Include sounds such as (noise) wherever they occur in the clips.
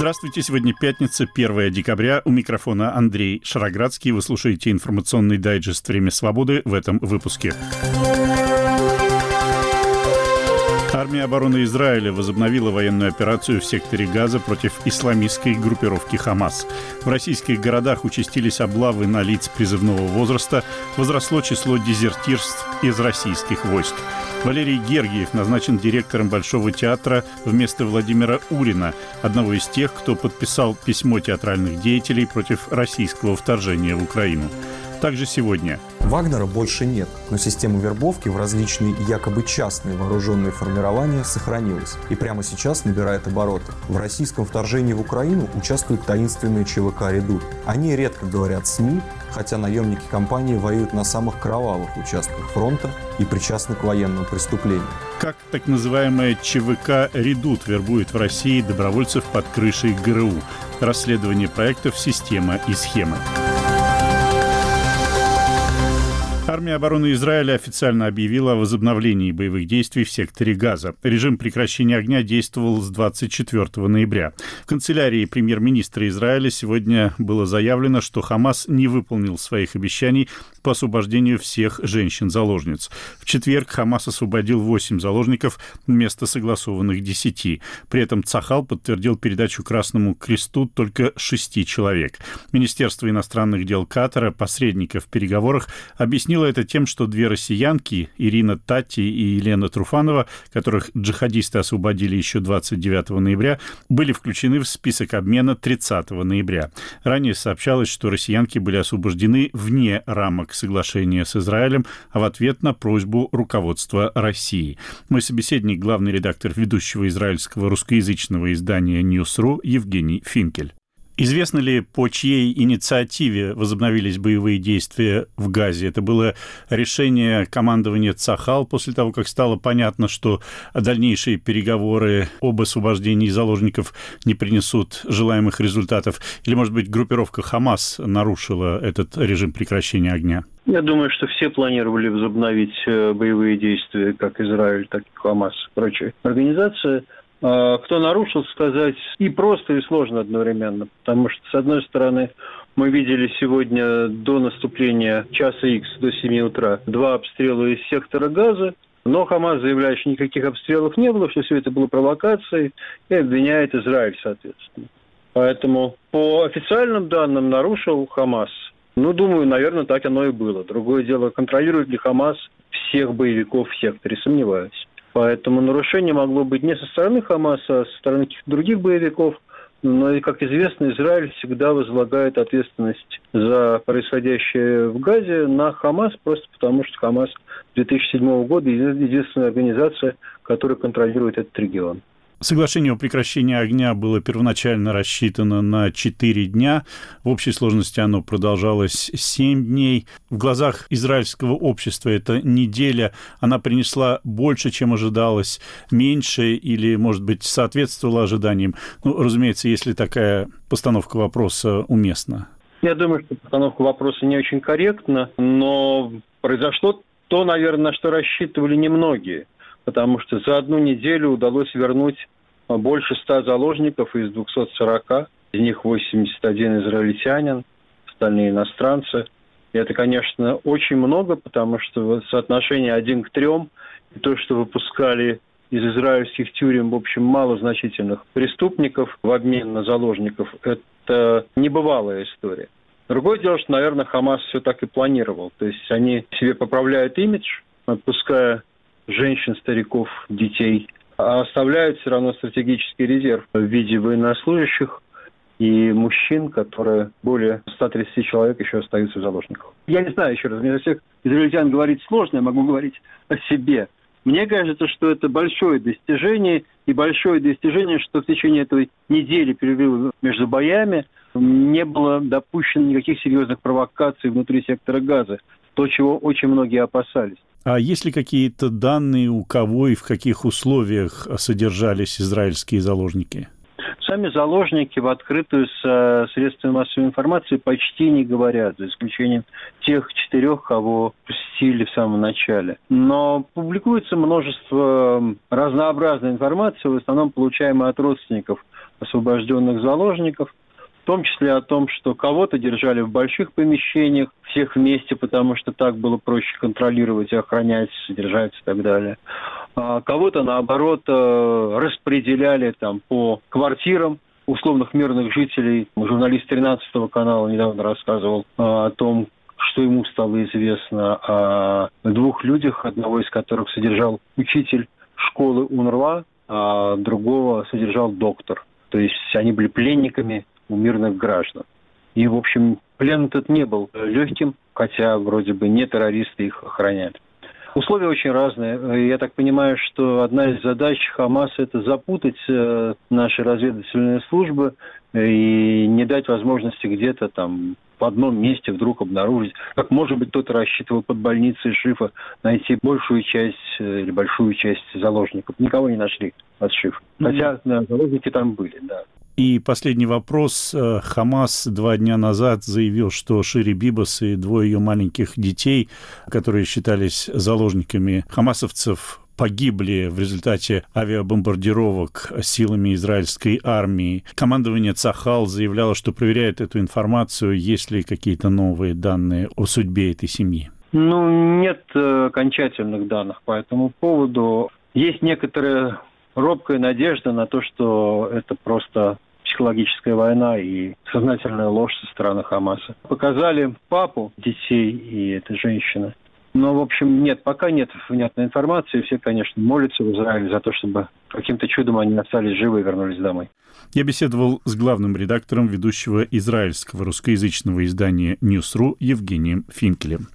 Здравствуйте, сегодня пятница, 1 декабря. У микрофона Андрей Шароградский. Вы слушаете информационный дайджест «Время свободы» в этом выпуске. Армия обороны Израиля возобновила военную операцию в секторе Газа против исламистской группировки «Хамас». В российских городах участились облавы на лиц призывного возраста, возросло число дезертирств из российских войск. Валерий Гергиев назначен директором Большого театра вместо Владимира Урина, одного из тех, кто подписал письмо театральных деятелей против российского вторжения в Украину. Также сегодня. Вагнера больше нет, но система вербовки в различные якобы частные вооруженные формирования сохранилась и прямо сейчас набирает обороты. В российском вторжении в Украину участвуют таинственные ЧВК «Редут». Они редко говорят СМИ, хотя наемники компании воюют на самых кровавых участках фронта и причастны к военным преступлениям. Как так называемая ЧВК «Редут» вербует в России добровольцев под крышей ГРУ? Расследование проектов «Система и схемы». Армия обороны Израиля официально объявила о возобновлении боевых действий в секторе Газа. Режим прекращения огня действовал с 24 ноября. В канцелярии премьер-министра Израиля сегодня было заявлено, что Хамас не выполнил своих обещаний по освобождению всех женщин-заложниц. В четверг Хамас освободил 8 заложников вместо согласованных 10. При этом Цахал подтвердил передачу Красному Кресту только 6 человек. Министерство иностранных дел Катара, посредника в переговорах, объяснило объяснила это тем, что две россиянки, Ирина Тати и Елена Труфанова, которых джихадисты освободили еще 29 ноября, были включены в список обмена 30 ноября. Ранее сообщалось, что россиянки были освобождены вне рамок соглашения с Израилем, а в ответ на просьбу руководства России. Мой собеседник, главный редактор ведущего израильского русскоязычного издания News.ru Евгений Финкель. Известно ли, по чьей инициативе возобновились боевые действия в Газе? Это было решение командования Цахал после того, как стало понятно, что дальнейшие переговоры об освобождении заложников не принесут желаемых результатов? Или, может быть, группировка Хамас нарушила этот режим прекращения огня? Я думаю, что все планировали возобновить э, боевые действия, как Израиль, так и Хамас и прочие организации – кто нарушил, сказать и просто, и сложно одновременно. Потому что, с одной стороны, мы видели сегодня до наступления часа X до 7 утра два обстрела из сектора газа, но Хамас заявляет, что никаких обстрелов не было, что все это было провокацией, и обвиняет Израиль, соответственно. Поэтому по официальным данным нарушил Хамас. Ну, думаю, наверное, так оно и было. Другое дело, контролирует ли Хамас всех боевиков в секторе, сомневаюсь. Поэтому нарушение могло быть не со стороны Хамаса, а со стороны каких-то других боевиков. Но, как известно, Израиль всегда возлагает ответственность за происходящее в Газе на Хамас, просто потому что Хамас 2007 года единственная организация, которая контролирует этот регион. Соглашение о прекращении огня было первоначально рассчитано на 4 дня. В общей сложности оно продолжалось 7 дней. В глазах израильского общества эта неделя, она принесла больше, чем ожидалось, меньше или, может быть, соответствовала ожиданиям. Ну, разумеется, если такая постановка вопроса уместна. Я думаю, что постановка вопроса не очень корректна, но произошло то, наверное, на что рассчитывали немногие потому что за одну неделю удалось вернуть больше ста заложников из 240, из них 81 израильтянин, остальные иностранцы. И это, конечно, очень много, потому что соотношение один к трем, и то, что выпускали из израильских тюрем, в общем, малозначительных преступников в обмен на заложников, это небывалая история. Другое дело, что, наверное, Хамас все так и планировал. То есть они себе поправляют имидж, отпуская женщин, стариков, детей, а оставляют все равно стратегический резерв в виде военнослужащих и мужчин, которые более 130 человек еще остаются в заложниках. Я не знаю, еще раз, мне за всех израильтян говорить сложно, я могу говорить о себе. Мне кажется, что это большое достижение, и большое достижение, что в течение этой недели перерыва между боями не было допущено никаких серьезных провокаций внутри сектора газа, то, чего очень многие опасались. А есть ли какие-то данные, у кого и в каких условиях содержались израильские заложники? Сами заложники в открытую с средствами массовой информации почти не говорят, за исключением тех четырех, кого пустили в самом начале. Но публикуется множество разнообразной информации, в основном получаемой от родственников освобожденных заложников – в том числе о том, что кого-то держали в больших помещениях, всех вместе, потому что так было проще контролировать охранять, содержать и так далее. А кого-то, наоборот, э, распределяли там по квартирам, условных мирных жителей. Журналист 13 канала недавно рассказывал э, о том, что ему стало известно о двух людях, одного из которых содержал учитель школы УНРВА, а другого содержал доктор. То есть они были пленниками у мирных граждан. И, в общем, плен этот не был легким, хотя вроде бы не террористы их охраняют. Условия очень разные. Я так понимаю, что одна из задач Хамаса – это запутать э, наши разведывательные службы и не дать возможности где-то там в одном месте вдруг обнаружить, как, может быть, кто-то рассчитывал под больницей Шифа найти большую часть э, или большую часть заложников. Никого не нашли от Шифа. Хотя да, заложники там были, да. И последний вопрос. Э, Хамас два дня назад заявил, что Шири Бибас и двое ее маленьких детей, которые считались заложниками хамасовцев, погибли в результате авиабомбардировок силами израильской армии. Командование Цахал заявляло, что проверяет эту информацию, есть ли какие-то новые данные о судьбе этой семьи. Ну, нет э, окончательных данных по этому поводу. Есть некоторая робкая надежда на то, что это просто психологическая война и сознательная ложь со стороны Хамаса. Показали папу детей и этой женщины. Но, в общем, нет, пока нет внятной информации. Все, конечно, молятся в Израиле за то, чтобы каким-то чудом они остались живы и вернулись домой. Я беседовал с главным редактором ведущего израильского русскоязычного издания «Ньюсру» Евгением Финкелем.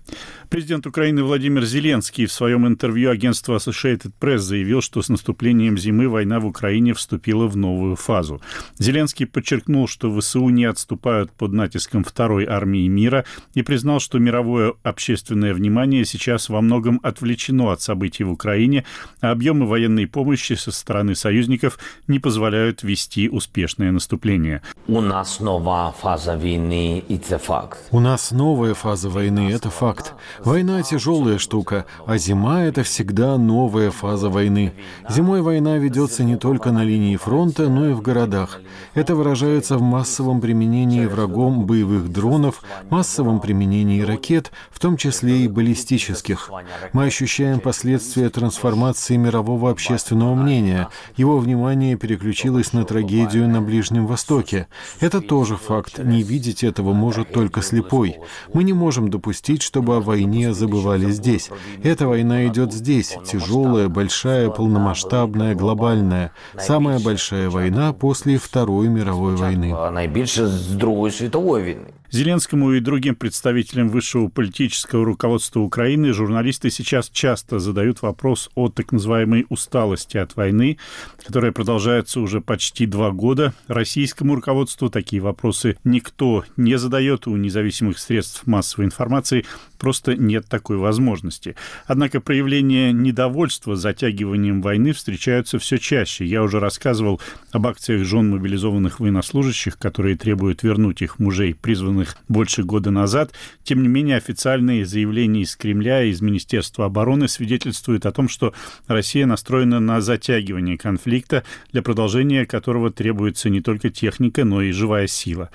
Президент Украины Владимир Зеленский в своем интервью агентству Associated Press заявил, что с наступлением зимы война в Украине вступила в новую фазу. Зеленский подчеркнул, что ВСУ не отступают под натиском второй армии мира и признал, что мировое общественное внимание сейчас во многом отвлечено от событий в Украине, а объемы военной помощи со стороны союзников не позволяют вести успешное наступление. У нас новая фаза войны, это факт. У нас новая фаза войны, это факт. Война тяжелая штука, а зима — это всегда новая фаза войны. Зимой война ведется не только на линии фронта, но и в городах. Это выражается в массовом применении врагом боевых дронов, массовом применении ракет, в том числе и баллистических. Мы ощущаем последствия трансформации мирового общественного мнения Его внимание переключилось на трагедию на Ближнем Востоке. Это тоже факт. Не видеть этого может только слепой. Мы не можем допустить, чтобы о войне не забывали здесь. Эта война идет здесь, тяжелая, большая, полномасштабная, глобальная. Самая большая война после Второй мировой войны. Найбільше з Другої світової війни. Зеленскому и другим представителям высшего политического руководства Украины журналисты сейчас часто задают вопрос о так называемой усталости от войны, которая продолжается уже почти два года. Российскому руководству такие вопросы никто не задает, у независимых средств массовой информации просто нет такой возможности. Однако проявления недовольства затягиванием войны встречаются все чаще. Я уже рассказывал об акциях жен мобилизованных военнослужащих, которые требуют вернуть их мужей, призванных больше года назад. Тем не менее, официальные заявления из Кремля и из Министерства обороны свидетельствуют о том, что Россия настроена на затягивание конфликта, для продолжения которого требуется не только техника, но и живая сила.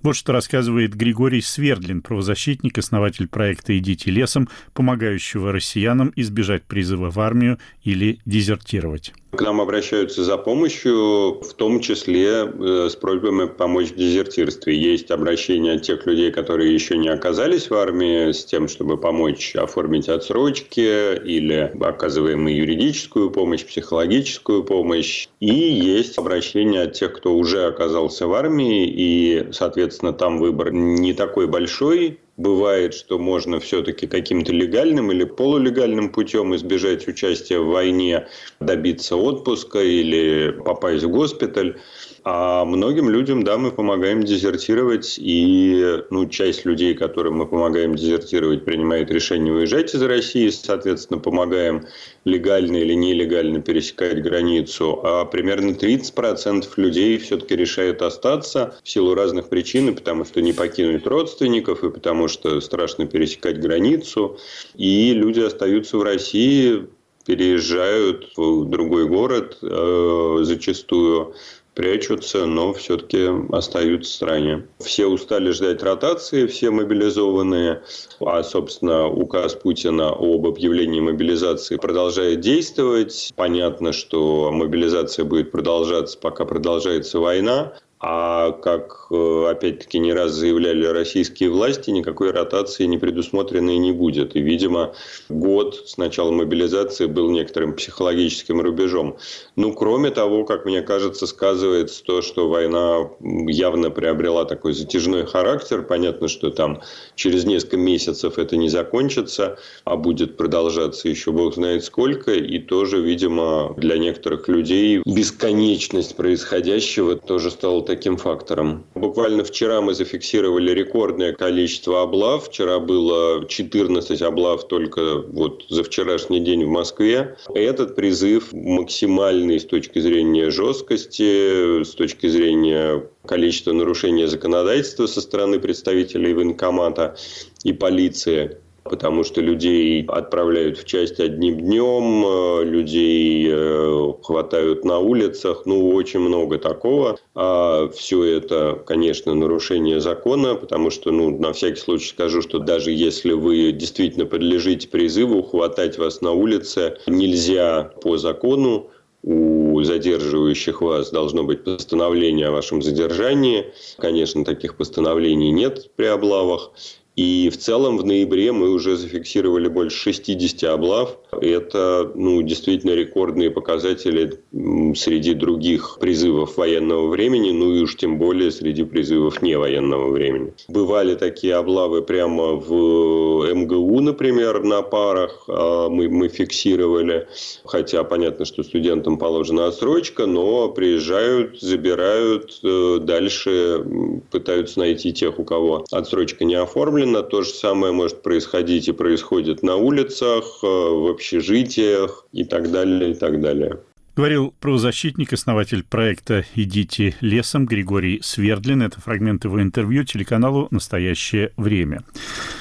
Вот что рассказывает Григорий Свердлин, правозащитник, основатель проекта «Идите лесом», помогающего россиянам избежать призыва в армию или дезертировать. К нам обращаются за помощью, в том числе э, с просьбами помочь в дезертирстве. Есть обращения тех людей, которые еще не оказались в армии, с тем, чтобы помочь оформить отсрочки или оказываем юридическую помощь, психологическую помощь. И есть обращения от тех, кто уже оказался в армии, и, соответственно, там выбор не такой большой, Бывает, что можно все-таки каким-то легальным или полулегальным путем избежать участия в войне, добиться отпуска или попасть в госпиталь. А многим людям, да, мы помогаем дезертировать, и ну, часть людей, которым мы помогаем дезертировать, принимает решение уезжать из России, соответственно, помогаем легально или нелегально пересекать границу, а примерно 30% людей все-таки решают остаться в силу разных причин, потому что не покинуть родственников, и потому что страшно пересекать границу, и люди остаются в России, переезжают в другой город э, зачастую, прячутся, но все-таки остаются в стране. Все устали ждать ротации, все мобилизованные, а, собственно, указ Путина об объявлении мобилизации продолжает действовать. Понятно, что мобилизация будет продолжаться, пока продолжается война. А как, э, опять-таки, не раз заявляли российские власти, никакой ротации не предусмотренной не будет. И, видимо, год с начала мобилизации был некоторым психологическим рубежом. Ну, кроме того, как мне кажется, сказывается то, что война явно приобрела такой затяжной характер. Понятно, что там через несколько месяцев это не закончится, а будет продолжаться еще бог знает сколько. И тоже, видимо, для некоторых людей бесконечность происходящего тоже стала таким фактором. Буквально вчера мы зафиксировали рекордное количество облав. Вчера было 14 облав только вот за вчерашний день в Москве. Этот призыв максимальный с точки зрения жесткости, с точки зрения количества нарушения законодательства со стороны представителей военкомата и полиции потому что людей отправляют в часть одним днем, э, людей э, хватают на улицах, ну, очень много такого. А все это, конечно, нарушение закона, потому что, ну, на всякий случай скажу, что даже если вы действительно подлежите призыву, хватать вас на улице нельзя по закону, у задерживающих вас должно быть постановление о вашем задержании. Конечно, таких постановлений нет при облавах. И в целом в ноябре мы уже зафиксировали больше 60 облав. Это ну, действительно рекордные показатели среди других призывов военного времени, ну и уж тем более среди призывов не военного времени. Бывали такие облавы прямо в МГУ, например, на парах а, мы, мы фиксировали. Хотя понятно, что студентам положена отсрочка, но приезжают, забирают, э, дальше пытаются найти тех, у кого отсрочка не оформлена направленно. То же самое может происходить и происходит на улицах, э, в общежитиях и так далее, и так далее. Говорил правозащитник, основатель проекта «Идите лесом» Григорий Свердлин. Это фрагмент его интервью телеканалу «Настоящее время».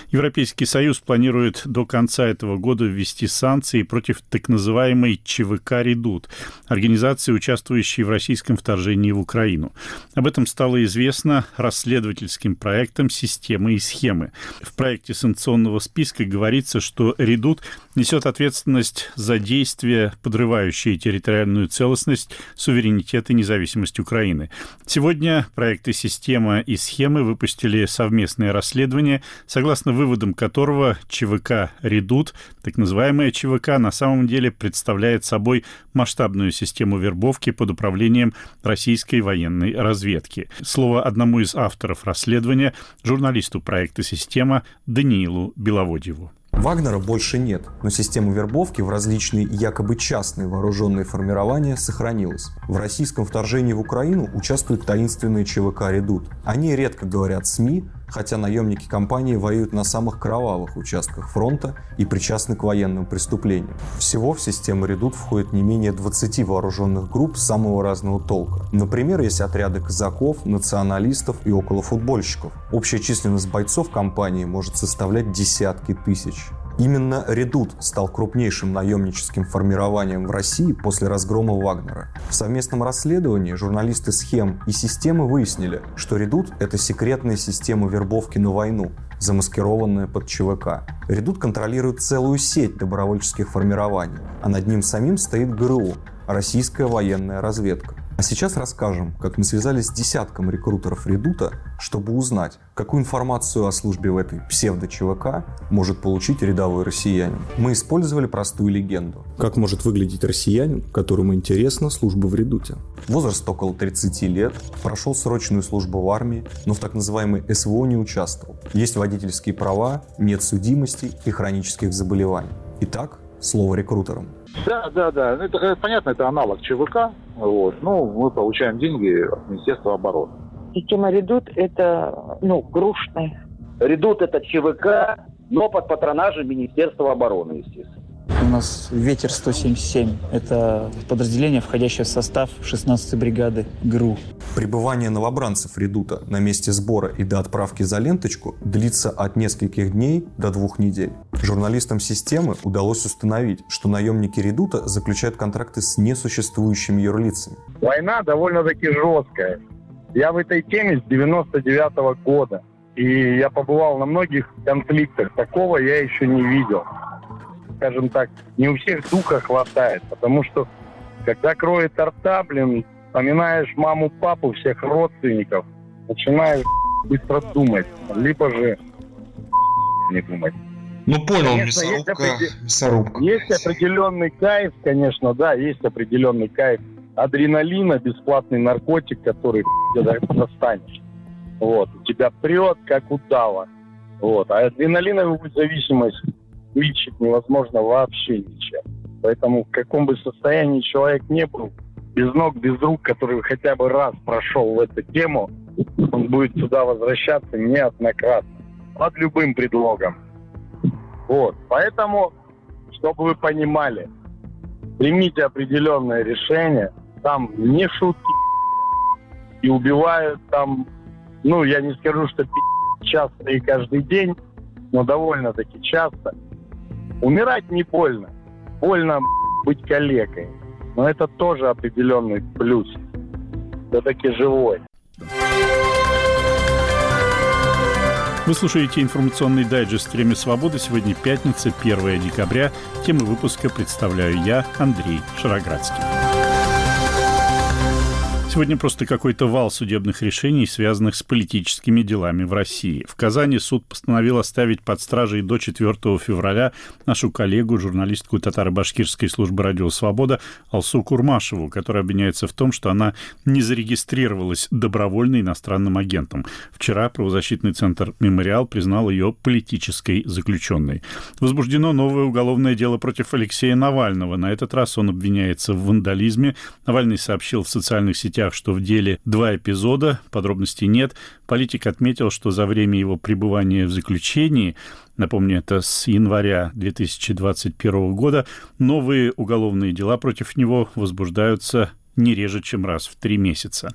Европейский Союз планирует до конца этого года ввести санкции против так называемой ЧВК «Редут» – организации, участвующей в российском вторжении в Украину. Об этом стало известно расследовательским проектом «Системы и схемы». В проекте санкционного списка говорится, что «Редут» несет ответственность за действия, подрывающие территориальную целостность, суверенитет и независимость Украины. Сегодня проекты «Система» и «Схемы» выпустили совместное расследование, согласно выводам которого ЧВК «Редут», так называемая ЧВК, на самом деле представляет собой масштабную систему вербовки под управлением российской военной разведки. Слово одному из авторов расследования, журналисту проекта «Система» Даниилу Беловодьеву. Вагнера больше нет, но система вербовки в различные якобы частные вооруженные формирования сохранилась. В российском вторжении в Украину участвуют таинственные ЧВК «Редут». Они редко говорят СМИ, хотя наемники компании воюют на самых кровавых участках фронта и причастны к военным преступлениям. Всего в систему «Редут» входит не менее 20 вооруженных групп самого разного толка. Например, есть отряды казаков, националистов и околофутбольщиков. Общая численность бойцов компании может составлять десятки тысяч. Именно «Редут» стал крупнейшим наемническим формированием в России после разгрома Вагнера. В совместном расследовании журналисты схем и системы выяснили, что «Редут» — это секретная система вербовки на войну, замаскированная под ЧВК. «Редут» контролирует целую сеть добровольческих формирований, а над ним самим стоит ГРУ — российская военная разведка. А сейчас расскажем, как мы связались с десятком рекрутеров Редута, чтобы узнать, какую информацию о службе в этой псевдо-ЧВК может получить рядовой россиянин. Мы использовали простую легенду. Как может выглядеть россиянин, которому интересна служба в Редуте? Возраст около 30 лет, прошел срочную службу в армии, но в так называемой СВО не участвовал. Есть водительские права, нет судимости и хронических заболеваний. Итак, слово рекрутерам. Да, да, да. Ну, это понятно, это аналог ЧВК Вот. Ну, мы получаем деньги от Министерства обороны. Система «Редут» — это, ну, грушная. «Редут» — это ЧВК, но под патронажем Министерства обороны, естественно. У нас «Ветер 177». Это подразделение, входящее в состав 16-й бригады ГРУ. Пребывание новобранцев «Редута» на месте сбора и до отправки за ленточку длится от нескольких дней до двух недель. Журналистам системы удалось установить, что наемники «Редута» заключают контракты с несуществующими юрлицами. Война довольно-таки жесткая. Я в этой теме с 99 -го года. И я побывал на многих конфликтах. Такого я еще не видел скажем так, не у всех духа хватает, потому что когда кроет рта, блин, вспоминаешь маму, папу, всех родственников, начинаешь быстро думать, либо же не думать. Ну, понял, конечно, мясорубка, есть, определ... мясорубка. Есть определенный кайф, конечно, да, есть определенный кайф. Адреналина, бесплатный наркотик, который (laughs) достанешь. Вот, тебя прет, как удава. Вот, а адреналиновая зависимость вылечить невозможно вообще ничем. Поэтому в каком бы состоянии человек не был, без ног, без рук, который хотя бы раз прошел в эту тему, он будет сюда возвращаться неоднократно. Под любым предлогом. Вот. Поэтому, чтобы вы понимали, примите определенное решение. Там не шутки и убивают там, ну, я не скажу, что часто и каждый день, но довольно-таки часто. Умирать не больно. Больно быть калекой. Но это тоже определенный плюс. Все-таки живой. Вы слушаете информационный дайджест «Время свободы». Сегодня пятница, 1 декабря. Темы выпуска представляю я, Андрей Шароградский. Сегодня просто какой-то вал судебных решений, связанных с политическими делами в России. В Казани суд постановил оставить под стражей до 4 февраля нашу коллегу, журналистку татаро-башкирской службы «Радио Свобода» Алсу Курмашеву, которая обвиняется в том, что она не зарегистрировалась добровольно иностранным агентом. Вчера правозащитный центр «Мемориал» признал ее политической заключенной. Возбуждено новое уголовное дело против Алексея Навального. На этот раз он обвиняется в вандализме. Навальный сообщил в социальных сетях новостях, что в деле два эпизода, подробностей нет. Политик отметил, что за время его пребывания в заключении, напомню, это с января 2021 года, новые уголовные дела против него возбуждаются не реже, чем раз в три месяца.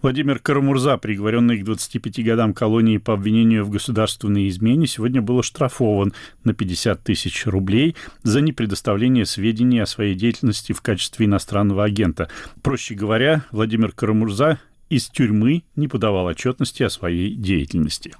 Владимир Карамурза, приговоренный к 25 годам колонии по обвинению в государственной измене, сегодня был оштрафован на 50 тысяч рублей за непредоставление сведений о своей деятельности в качестве иностранного агента. Проще говоря, Владимир Карамурза из тюрьмы не подавал отчетности о своей деятельности.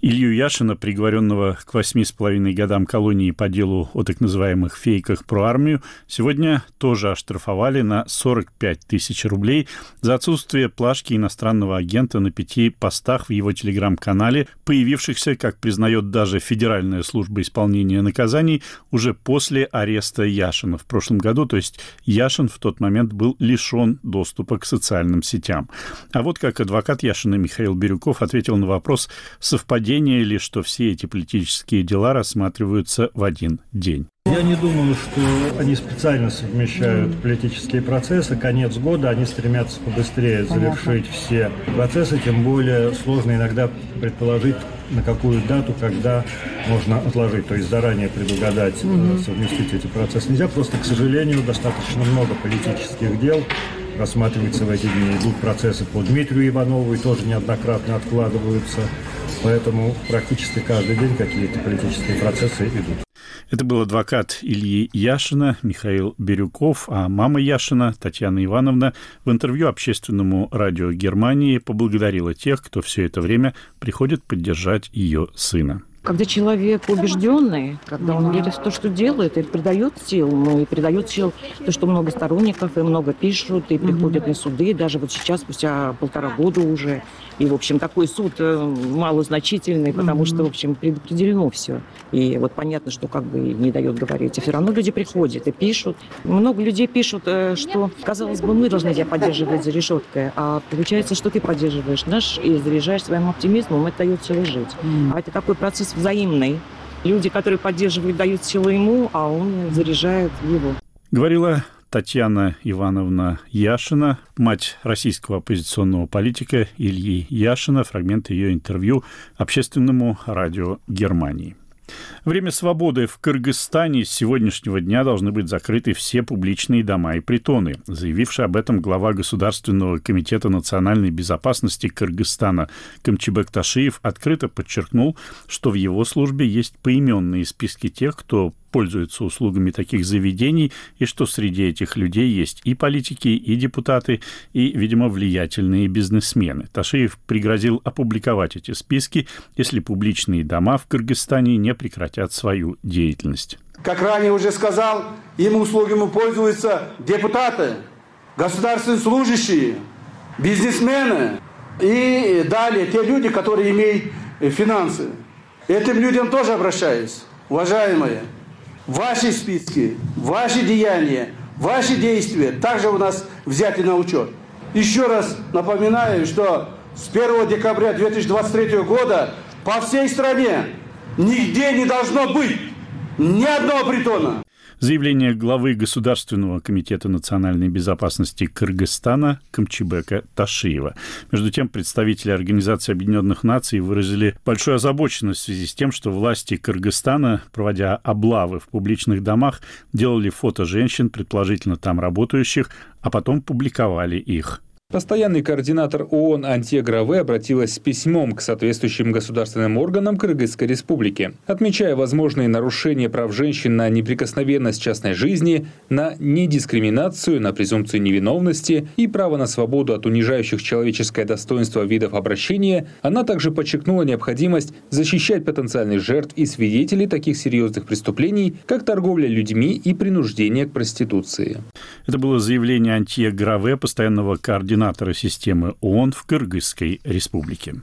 Илью Яшина, приговоренного к восьми с половиной годам колонии по делу о так называемых фейках про армию, сегодня тоже оштрафовали на 45 тысяч рублей за отсутствие плашки иностранного агента на пяти постах в его телеграм-канале, появившихся, как признает даже Федеральная служба исполнения наказаний, уже после ареста Яшина в прошлом году, то есть Яшин в тот момент был лишен доступа к социальным сетям. А вот как адвокат Яшина Михаил Бирюков ответил на вопрос, совпадение ли, что все эти политические дела рассматриваются в один день. Я не думаю, что они специально совмещают политические процессы. Конец года они стремятся побыстрее завершить все процессы, тем более сложно иногда предположить, на какую дату, когда можно отложить, то есть заранее предугадать, mm совместить эти процессы нельзя. Просто, к сожалению, достаточно много политических дел, рассматривается в эти дни. Идут процессы по Дмитрию Иванову и тоже неоднократно откладываются. Поэтому практически каждый день какие-то политические процессы идут. Это был адвокат Ильи Яшина, Михаил Бирюков, а мама Яшина, Татьяна Ивановна, в интервью общественному радио Германии поблагодарила тех, кто все это время приходит поддержать ее сына. Когда человек убежденный, когда он верит в то, что делает, это придает сил, ну и придает сил то, что много сторонников, и много пишут, и приходят на суды, даже вот сейчас, спустя полтора года уже. И, в общем, такой суд э, малозначительный, потому что, в общем, предопределено все. И вот понятно, что как бы не дает говорить. А все равно люди приходят и пишут. Много людей пишут, э, что, казалось бы, мы должны тебя поддерживать за решеткой, а получается, что ты поддерживаешь наш и заряжаешь своим оптимизмом, это дает силу жить. А это такой процесс взаимный. Люди, которые поддерживают, дают силу ему, а он заряжает его. Говорила Татьяна Ивановна Яшина, мать российского оппозиционного политика Ильи Яшина, фрагмент ее интервью общественному радио Германии. Время свободы в Кыргызстане с сегодняшнего дня должны быть закрыты все публичные дома и притоны, заявивший об этом глава Государственного комитета национальной безопасности Кыргызстана Камчибек Ташиев открыто подчеркнул, что в его службе есть поименные списки тех, кто пользуются услугами таких заведений, и что среди этих людей есть и политики, и депутаты, и, видимо, влиятельные бизнесмены. Ташиев пригрозил опубликовать эти списки, если публичные дома в Кыргызстане не прекратят свою деятельность. Как ранее уже сказал, им услугами пользуются депутаты, государственные служащие, бизнесмены и далее те люди, которые имеют финансы. Этим людям тоже обращаюсь. Уважаемые, ваши списки, ваши деяния, ваши действия также у нас взяты на учет. Еще раз напоминаю, что с 1 декабря 2023 года по всей стране нигде не должно быть ни одного притона. Заявление главы Государственного комитета национальной безопасности Кыргызстана Камчибека Ташиева. Между тем, представители Организации Объединенных Наций выразили большую озабоченность в связи с тем, что власти Кыргызстана, проводя облавы в публичных домах, делали фото женщин, предположительно там работающих, а потом публиковали их. Постоянный координатор ООН Антия Граве обратилась с письмом к соответствующим государственным органам Кыргызской республики, отмечая возможные нарушения прав женщин на неприкосновенность частной жизни, на недискриминацию, на презумпцию невиновности и право на свободу от унижающих человеческое достоинство видов обращения, она также подчеркнула необходимость защищать потенциальных жертв и свидетелей таких серьезных преступлений, как торговля людьми и принуждение к проституции. Это было заявление Антия Граве, постоянного координатора координатора системы ООН в Кыргызской республике.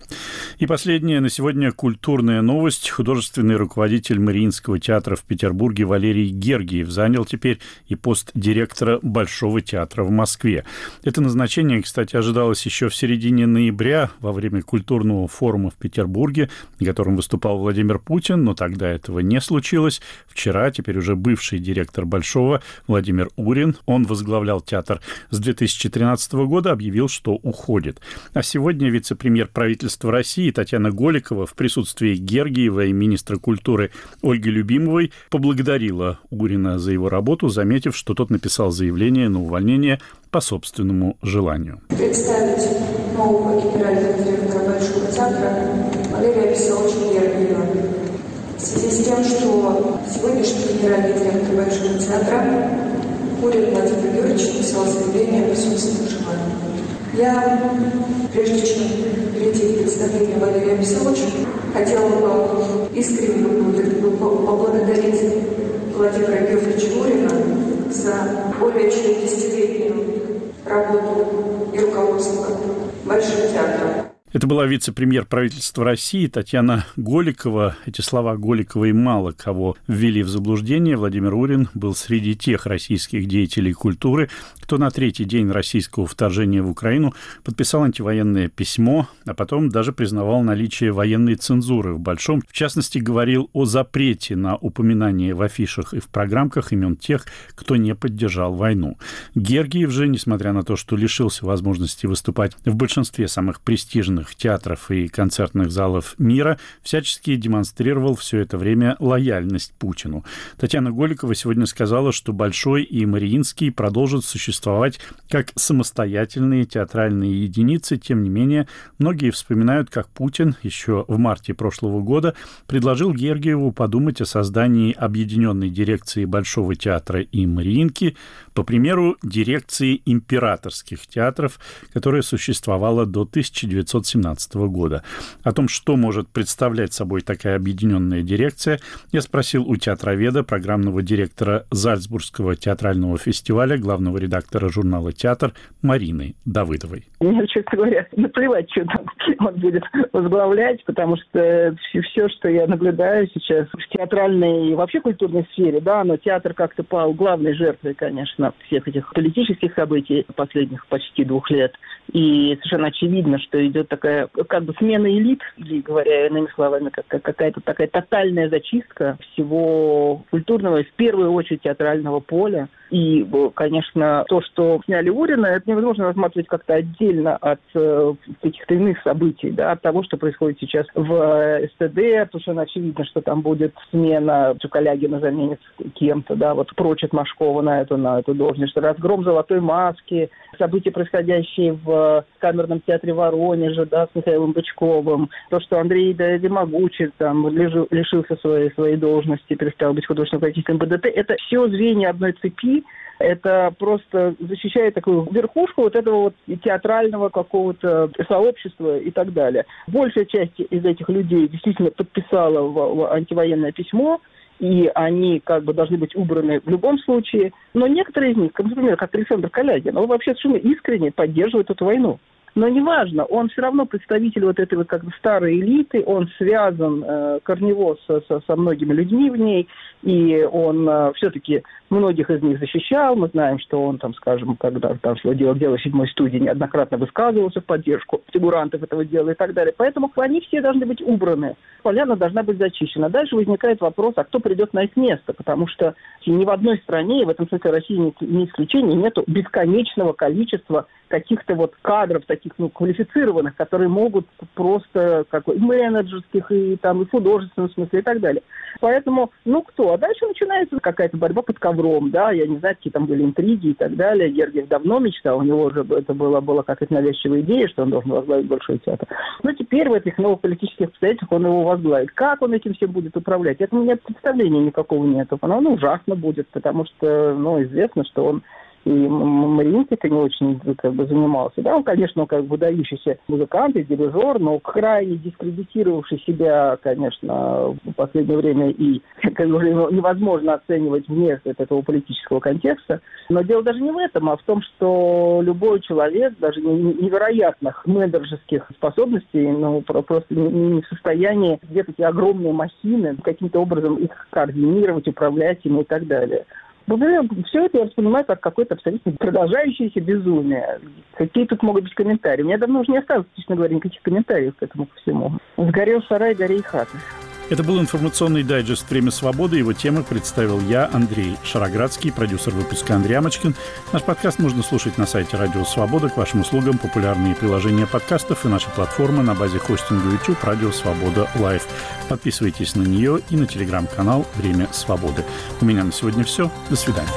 И последняя на сегодня культурная новость. Художественный руководитель Мариинского театра в Петербурге Валерий Гергиев занял теперь и пост директора Большого театра в Москве. Это назначение, кстати, ожидалось еще в середине ноября во время культурного форума в Петербурге, на котором выступал Владимир Путин, но тогда этого не случилось. Вчера, теперь уже бывший директор Большого Владимир Урин, он возглавлял театр с 2013 года, объявил что уходит. А сегодня вице-премьер правительства России Татьяна Голикова в присутствии Гергиева и министра культуры Ольги Любимовой поблагодарила Гурина за его работу, заметив, что тот написал заявление на увольнение по собственному желанию. Представить нового генерального директора Большого театра Валерия Веселовича Гергиева. В связи с тем, что сегодняшний генеральный директор Большого театра Курин Владимир Юрьевич написал заявление о собственном желании. Я, прежде чем перейти к представлению Валерия Веселовича, хотела бы искренне поблагодарить Владимира Георгиевича Мурина за более чем десятилетнюю работу и руководство Большим театром. Это была вице-премьер правительства России Татьяна Голикова. Эти слова Голиковой мало кого ввели в заблуждение. Владимир Урин был среди тех российских деятелей культуры, кто на третий день российского вторжения в Украину подписал антивоенное письмо, а потом даже признавал наличие военной цензуры в Большом. В частности, говорил о запрете на упоминание в афишах и в программках имен тех, кто не поддержал войну. Гергиев же, несмотря на то, что лишился возможности выступать в большинстве самых престижных крупных театров и концертных залов мира, всячески демонстрировал все это время лояльность Путину. Татьяна Голикова сегодня сказала, что Большой и Мариинский продолжат существовать как самостоятельные театральные единицы. Тем не менее, многие вспоминают, как Путин еще в марте прошлого года предложил Гергиеву подумать о создании объединенной дирекции Большого театра и Мариинки, по примеру дирекции императорских театров, которая существовала до 1970 2017 года. О том, что может представлять собой такая объединенная дирекция, я спросил у театроведа, программного директора Зальцбургского театрального фестиваля, главного редактора журнала «Театр» Марины Давыдовой. Мне, честно говоря, наплевать, что там он будет возглавлять, потому что все, что я наблюдаю сейчас в театральной и вообще культурной сфере, да, но театр как-то пал главной жертвой, конечно, всех этих политических событий последних почти двух лет. И совершенно очевидно, что идет так такая как бы смена элит, говоря иными словами, как, какая-то такая тотальная зачистка всего культурного, в первую очередь театрального поля. И, конечно, то, что сняли Урина, это невозможно рассматривать как-то отдельно от э, каких-то иных событий, да, от того, что происходит сейчас в э, СТД, что очевидно, что там будет смена Чукалягина заменит кем-то, да, вот прочит Машкова на эту, на эту должность, разгром золотой маски, события, происходящие в камерном театре Воронеже, да, с Михаилом Бычковым, то, что Андрей Демогучий там лишился своей, своей должности, перестал быть художественным руководителем БДТ, это все звенья одной цепи, это просто защищает такую верхушку вот этого вот театрального какого-то сообщества и так далее. Большая часть из этих людей действительно подписала в, в антивоенное письмо, и они как бы должны быть убраны в любом случае. Но некоторые из них, например, как Александр Калягин, он вообще совершенно искренне поддерживает эту войну. Но неважно, он все равно представитель вот этой вот как бы старой элиты, он связан э, корнево со, со, со многими людьми в ней, и он э, все-таки многих из них защищал. Мы знаем, что он там, скажем, когда там шло дело, дело седьмой студии, неоднократно высказывался в поддержку фигурантов этого дела и так далее. Поэтому они все должны быть убраны. Поляна должна быть зачищена. Дальше возникает вопрос, а кто придет на их место? Потому что ни в одной стране, и в этом смысле России не, не исключение, нет бесконечного количества каких-то вот кадров таких, ну, квалифицированных, которые могут просто как и менеджерских, и там, и художественном смысле, и так далее. Поэтому, ну, кто? А дальше начинается какая-то борьба под ковром, да, я не знаю, какие там были интриги и так далее. Гергиев давно мечтал, у него уже это было, была какая-то навязчивая идея, что он должен возглавить Большой театр. Но теперь в этих новых политических обстоятельствах он его возглавит. Как он этим всем будет управлять? Это у меня представления никакого нет. Но он ужасно будет, потому что, ну, известно, что он и Мариинский-то не очень как бы занимался. Да, он, конечно, как бы выдающийся музыкант и дирижер, но крайне дискредитировавший себя, конечно, в последнее время и (laughs) как бы, невозможно оценивать вне этого политического контекста. Но дело даже не в этом, а в том, что любой человек, даже невероятных менеджерских способностей, ну, просто не в состоянии где-то эти огромные махины каким-то образом их координировать, управлять ими и так далее. Например, все это я воспринимаю как какое-то абсолютно продолжающееся безумие. Какие тут могут быть комментарии? У меня давно уже не осталось, честно говоря, никаких комментариев к этому всему. Сгорел сарай, гори и хаты. Это был информационный дайджест «Время свободы». Его темы представил я, Андрей Шароградский, продюсер выпуска Андрей Амочкин. Наш подкаст можно слушать на сайте Радио Свобода. К вашим услугам популярные приложения подкастов и наша платформа на базе хостинга YouTube «Радио Свобода Лайв». Подписывайтесь на нее и на телеграм-канал «Время свободы». У меня на сегодня все. До свидания.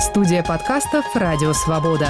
Студия подкастов «Радио Свобода».